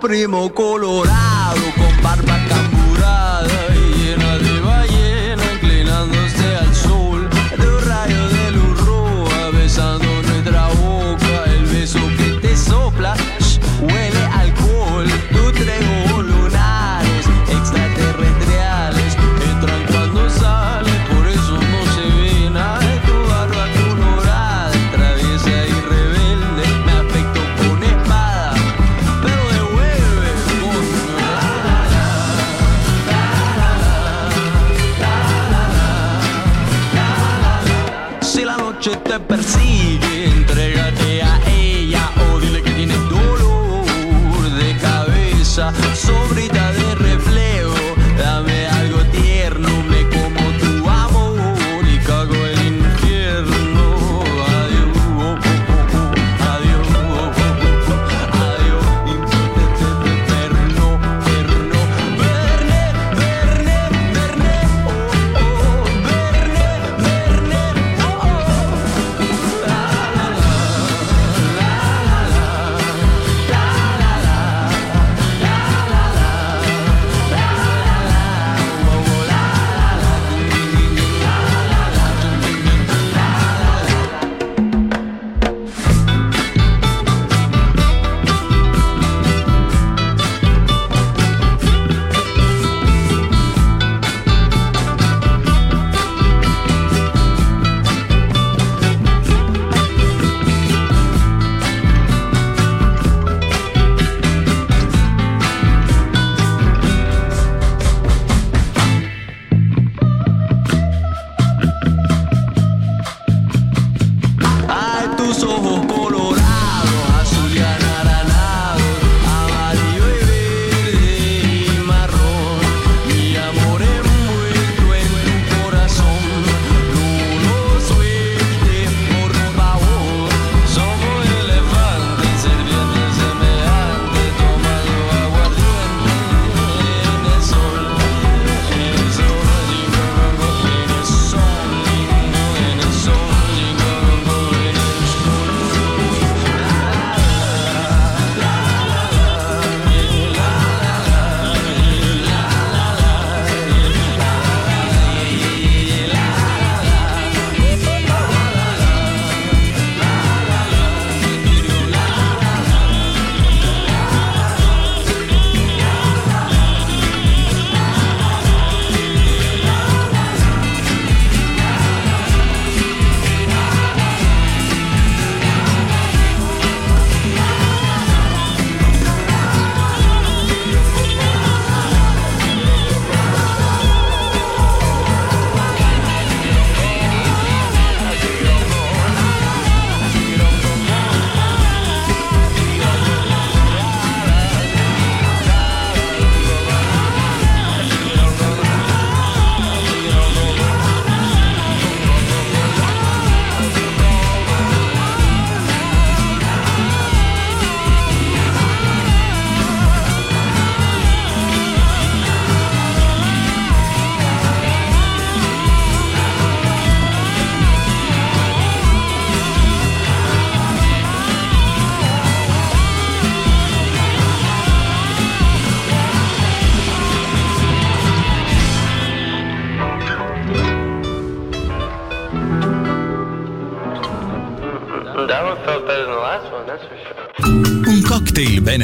Primo colorado con barba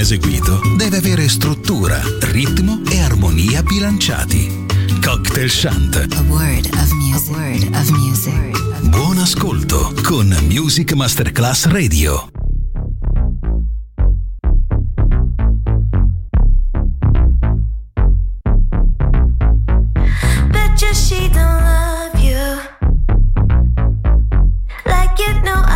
eseguito deve avere struttura, ritmo e armonia bilanciati. Cocktail Shant. A word of music. A word of music. Buon ascolto con Music Masterclass Radio. Did she buy you those flowers? Does she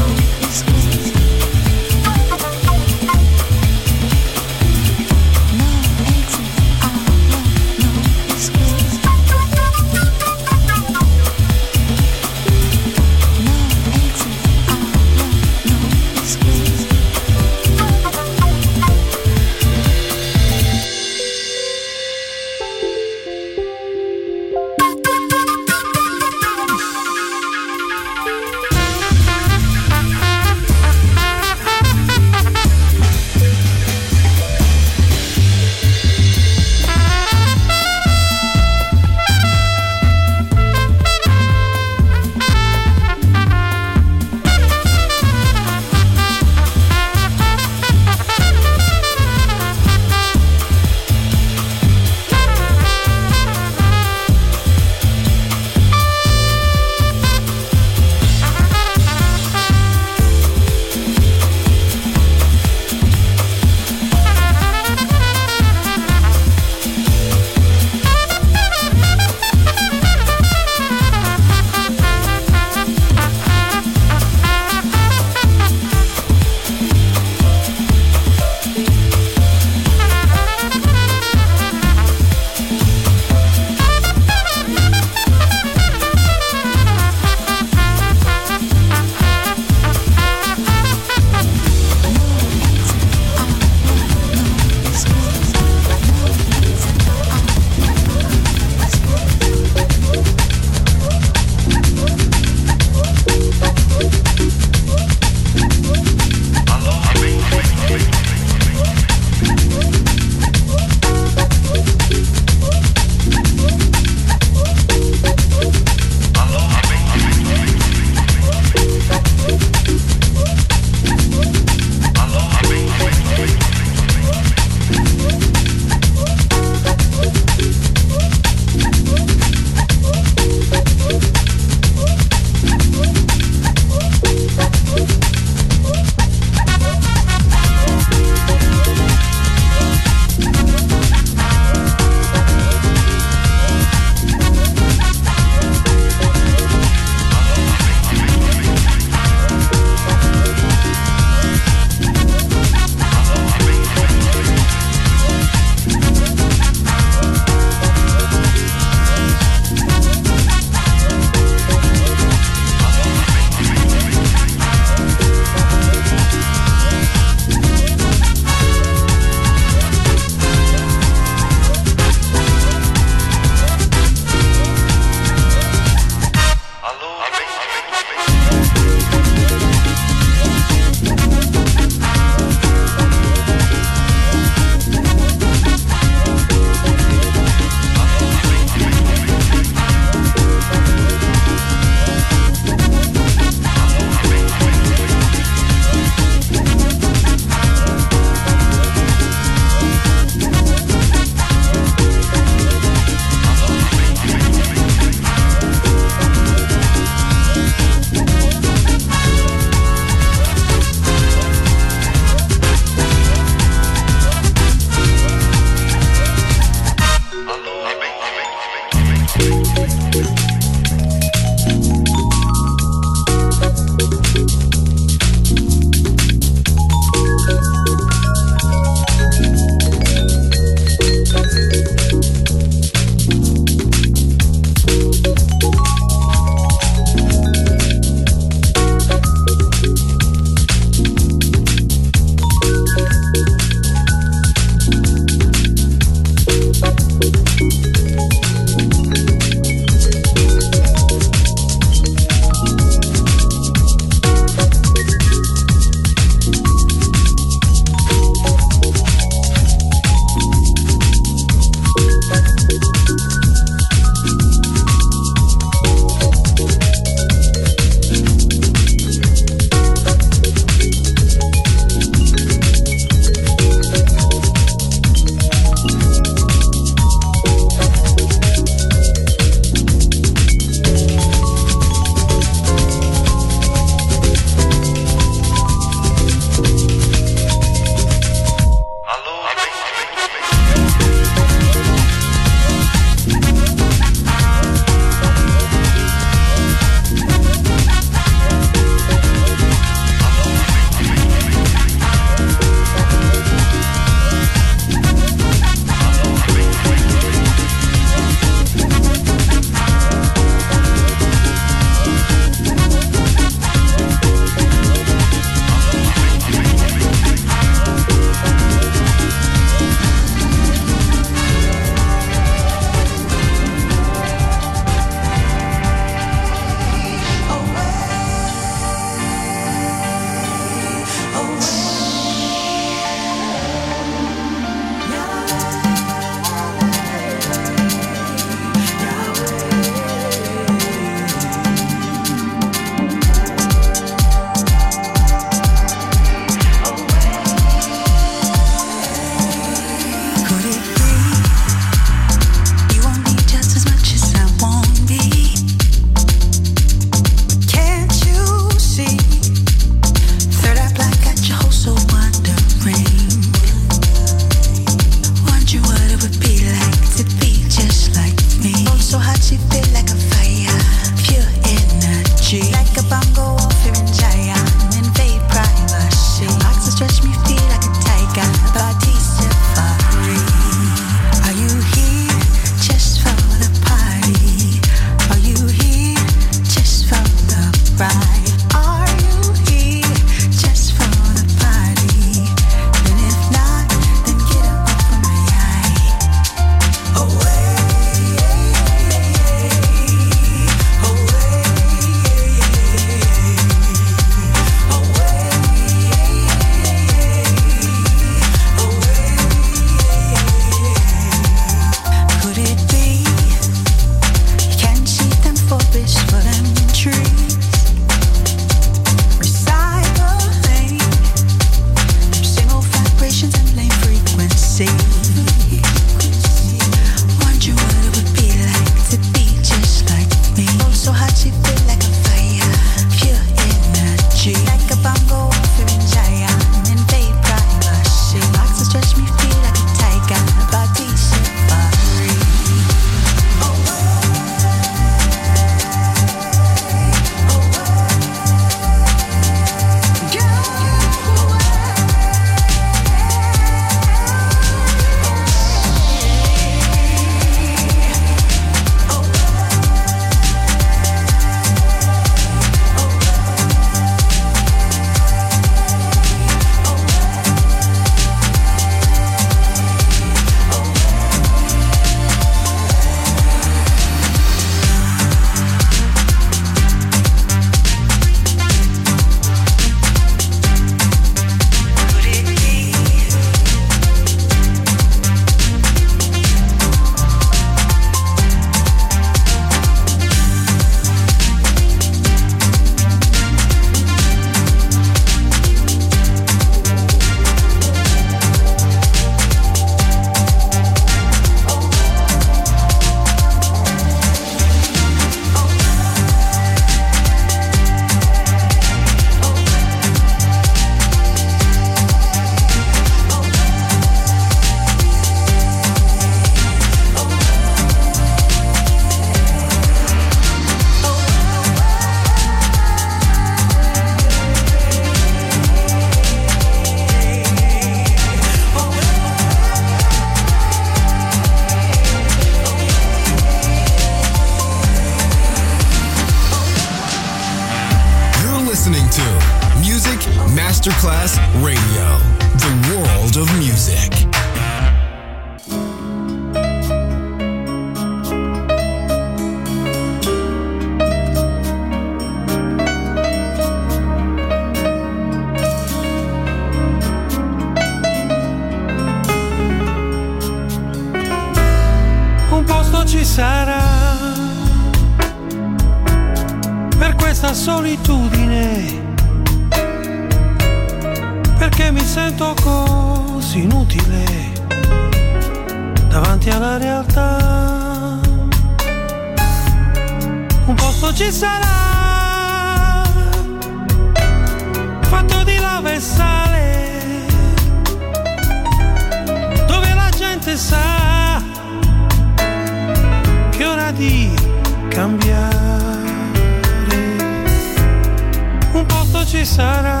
sarà.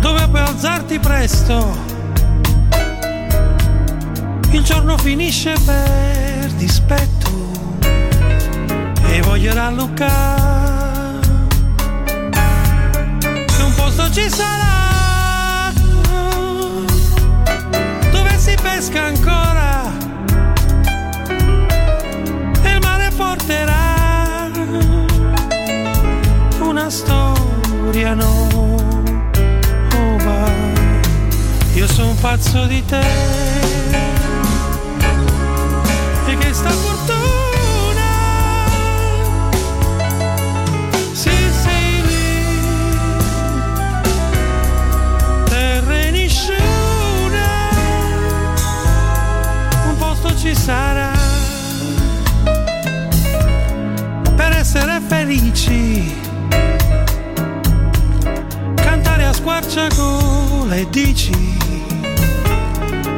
Dove puoi alzarti presto, il giorno finisce per dispetto e voglio rallucare. E un posto ci sarà, dove si pesca ancora ingiuriano. Oh vai, io sono pazzo di te. E che sta fortuna. Sì, sei lì. Terre. Un posto ci sarà. Per essere felici squarciagola e dici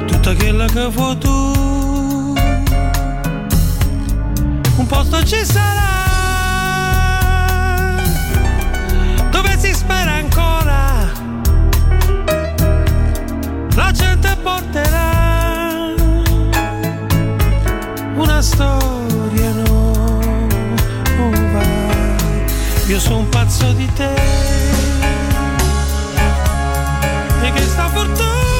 tutta quella che vuoi tu. Un posto ci sarà dove si spera ancora. La gente porterà una storia nuova. Io sono un pazzo di te. che sta toe!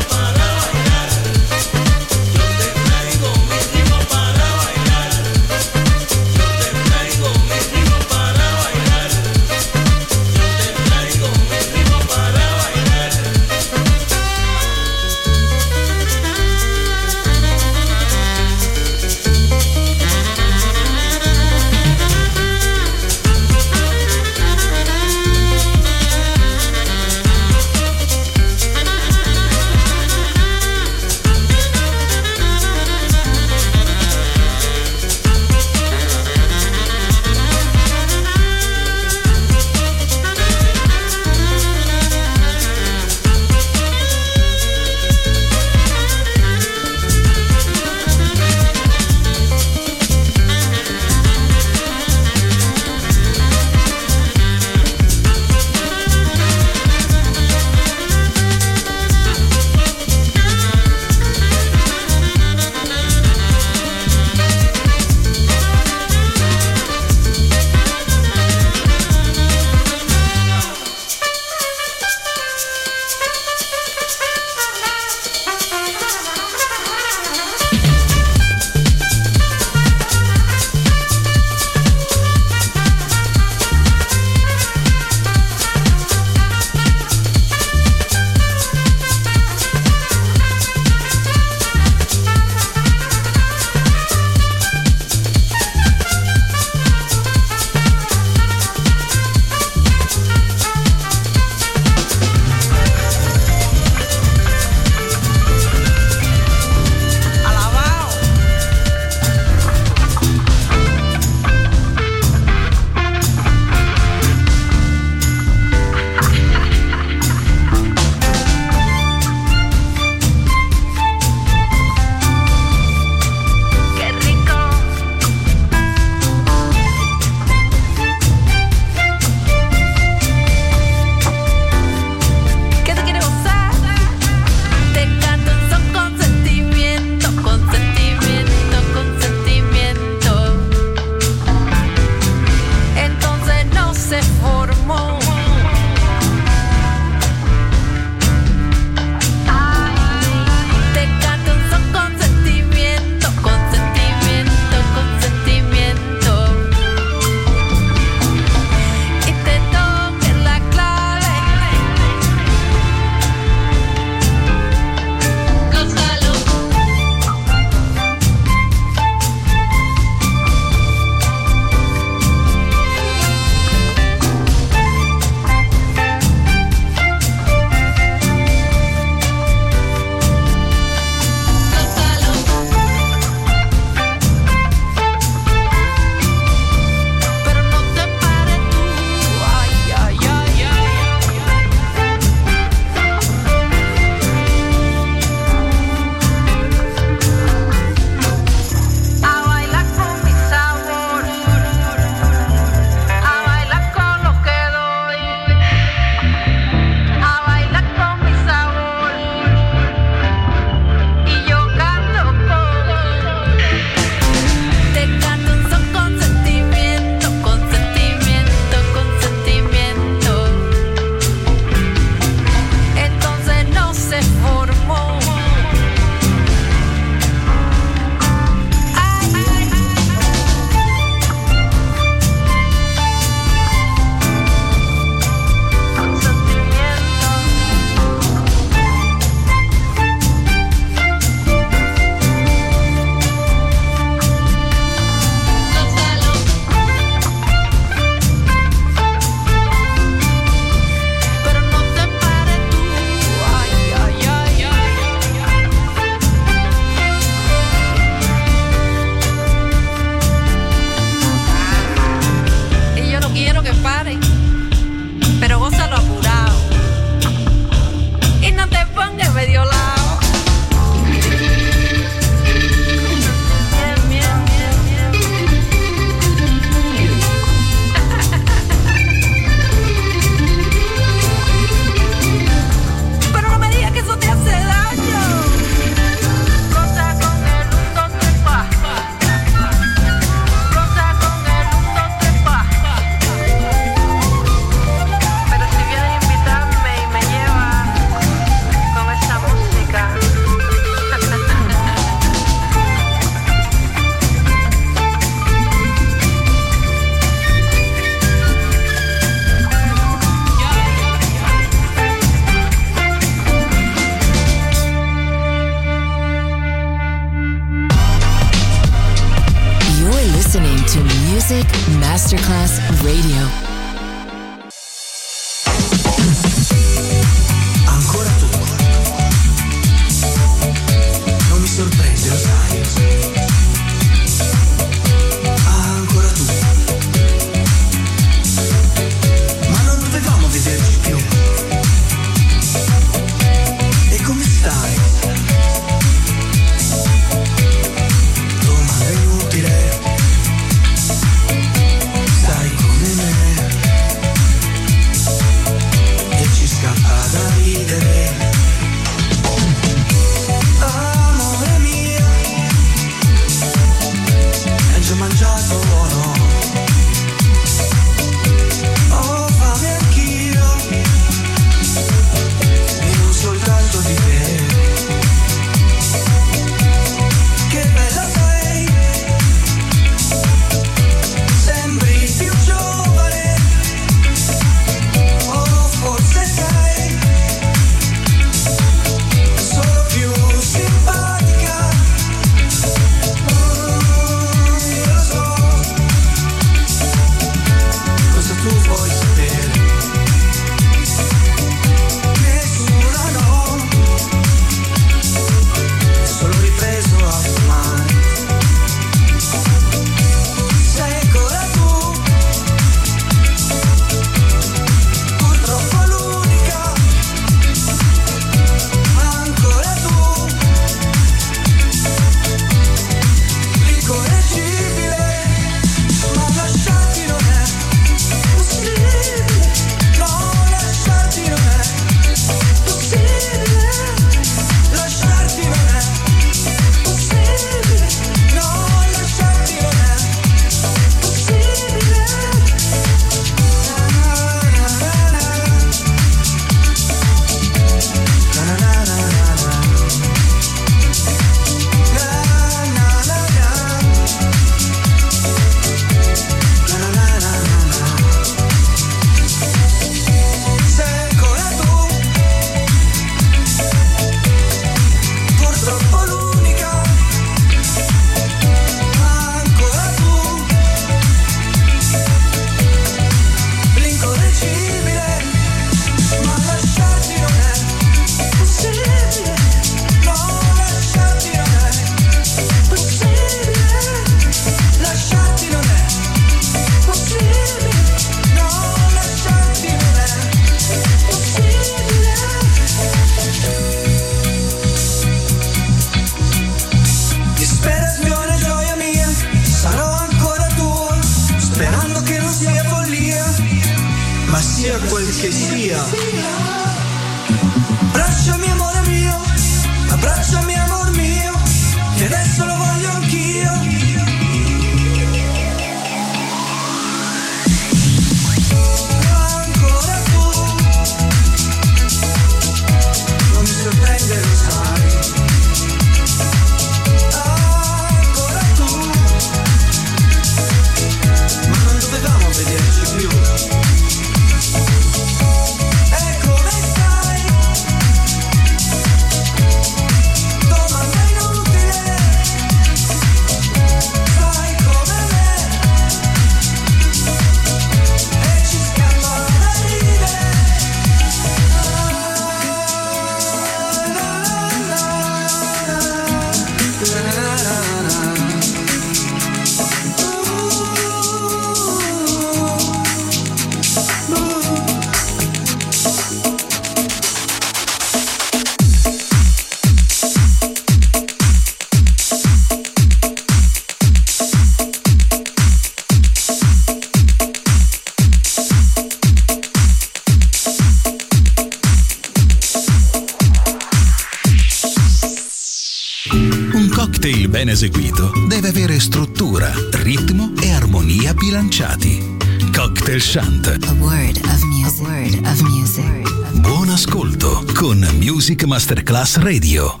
Masterclass Radio.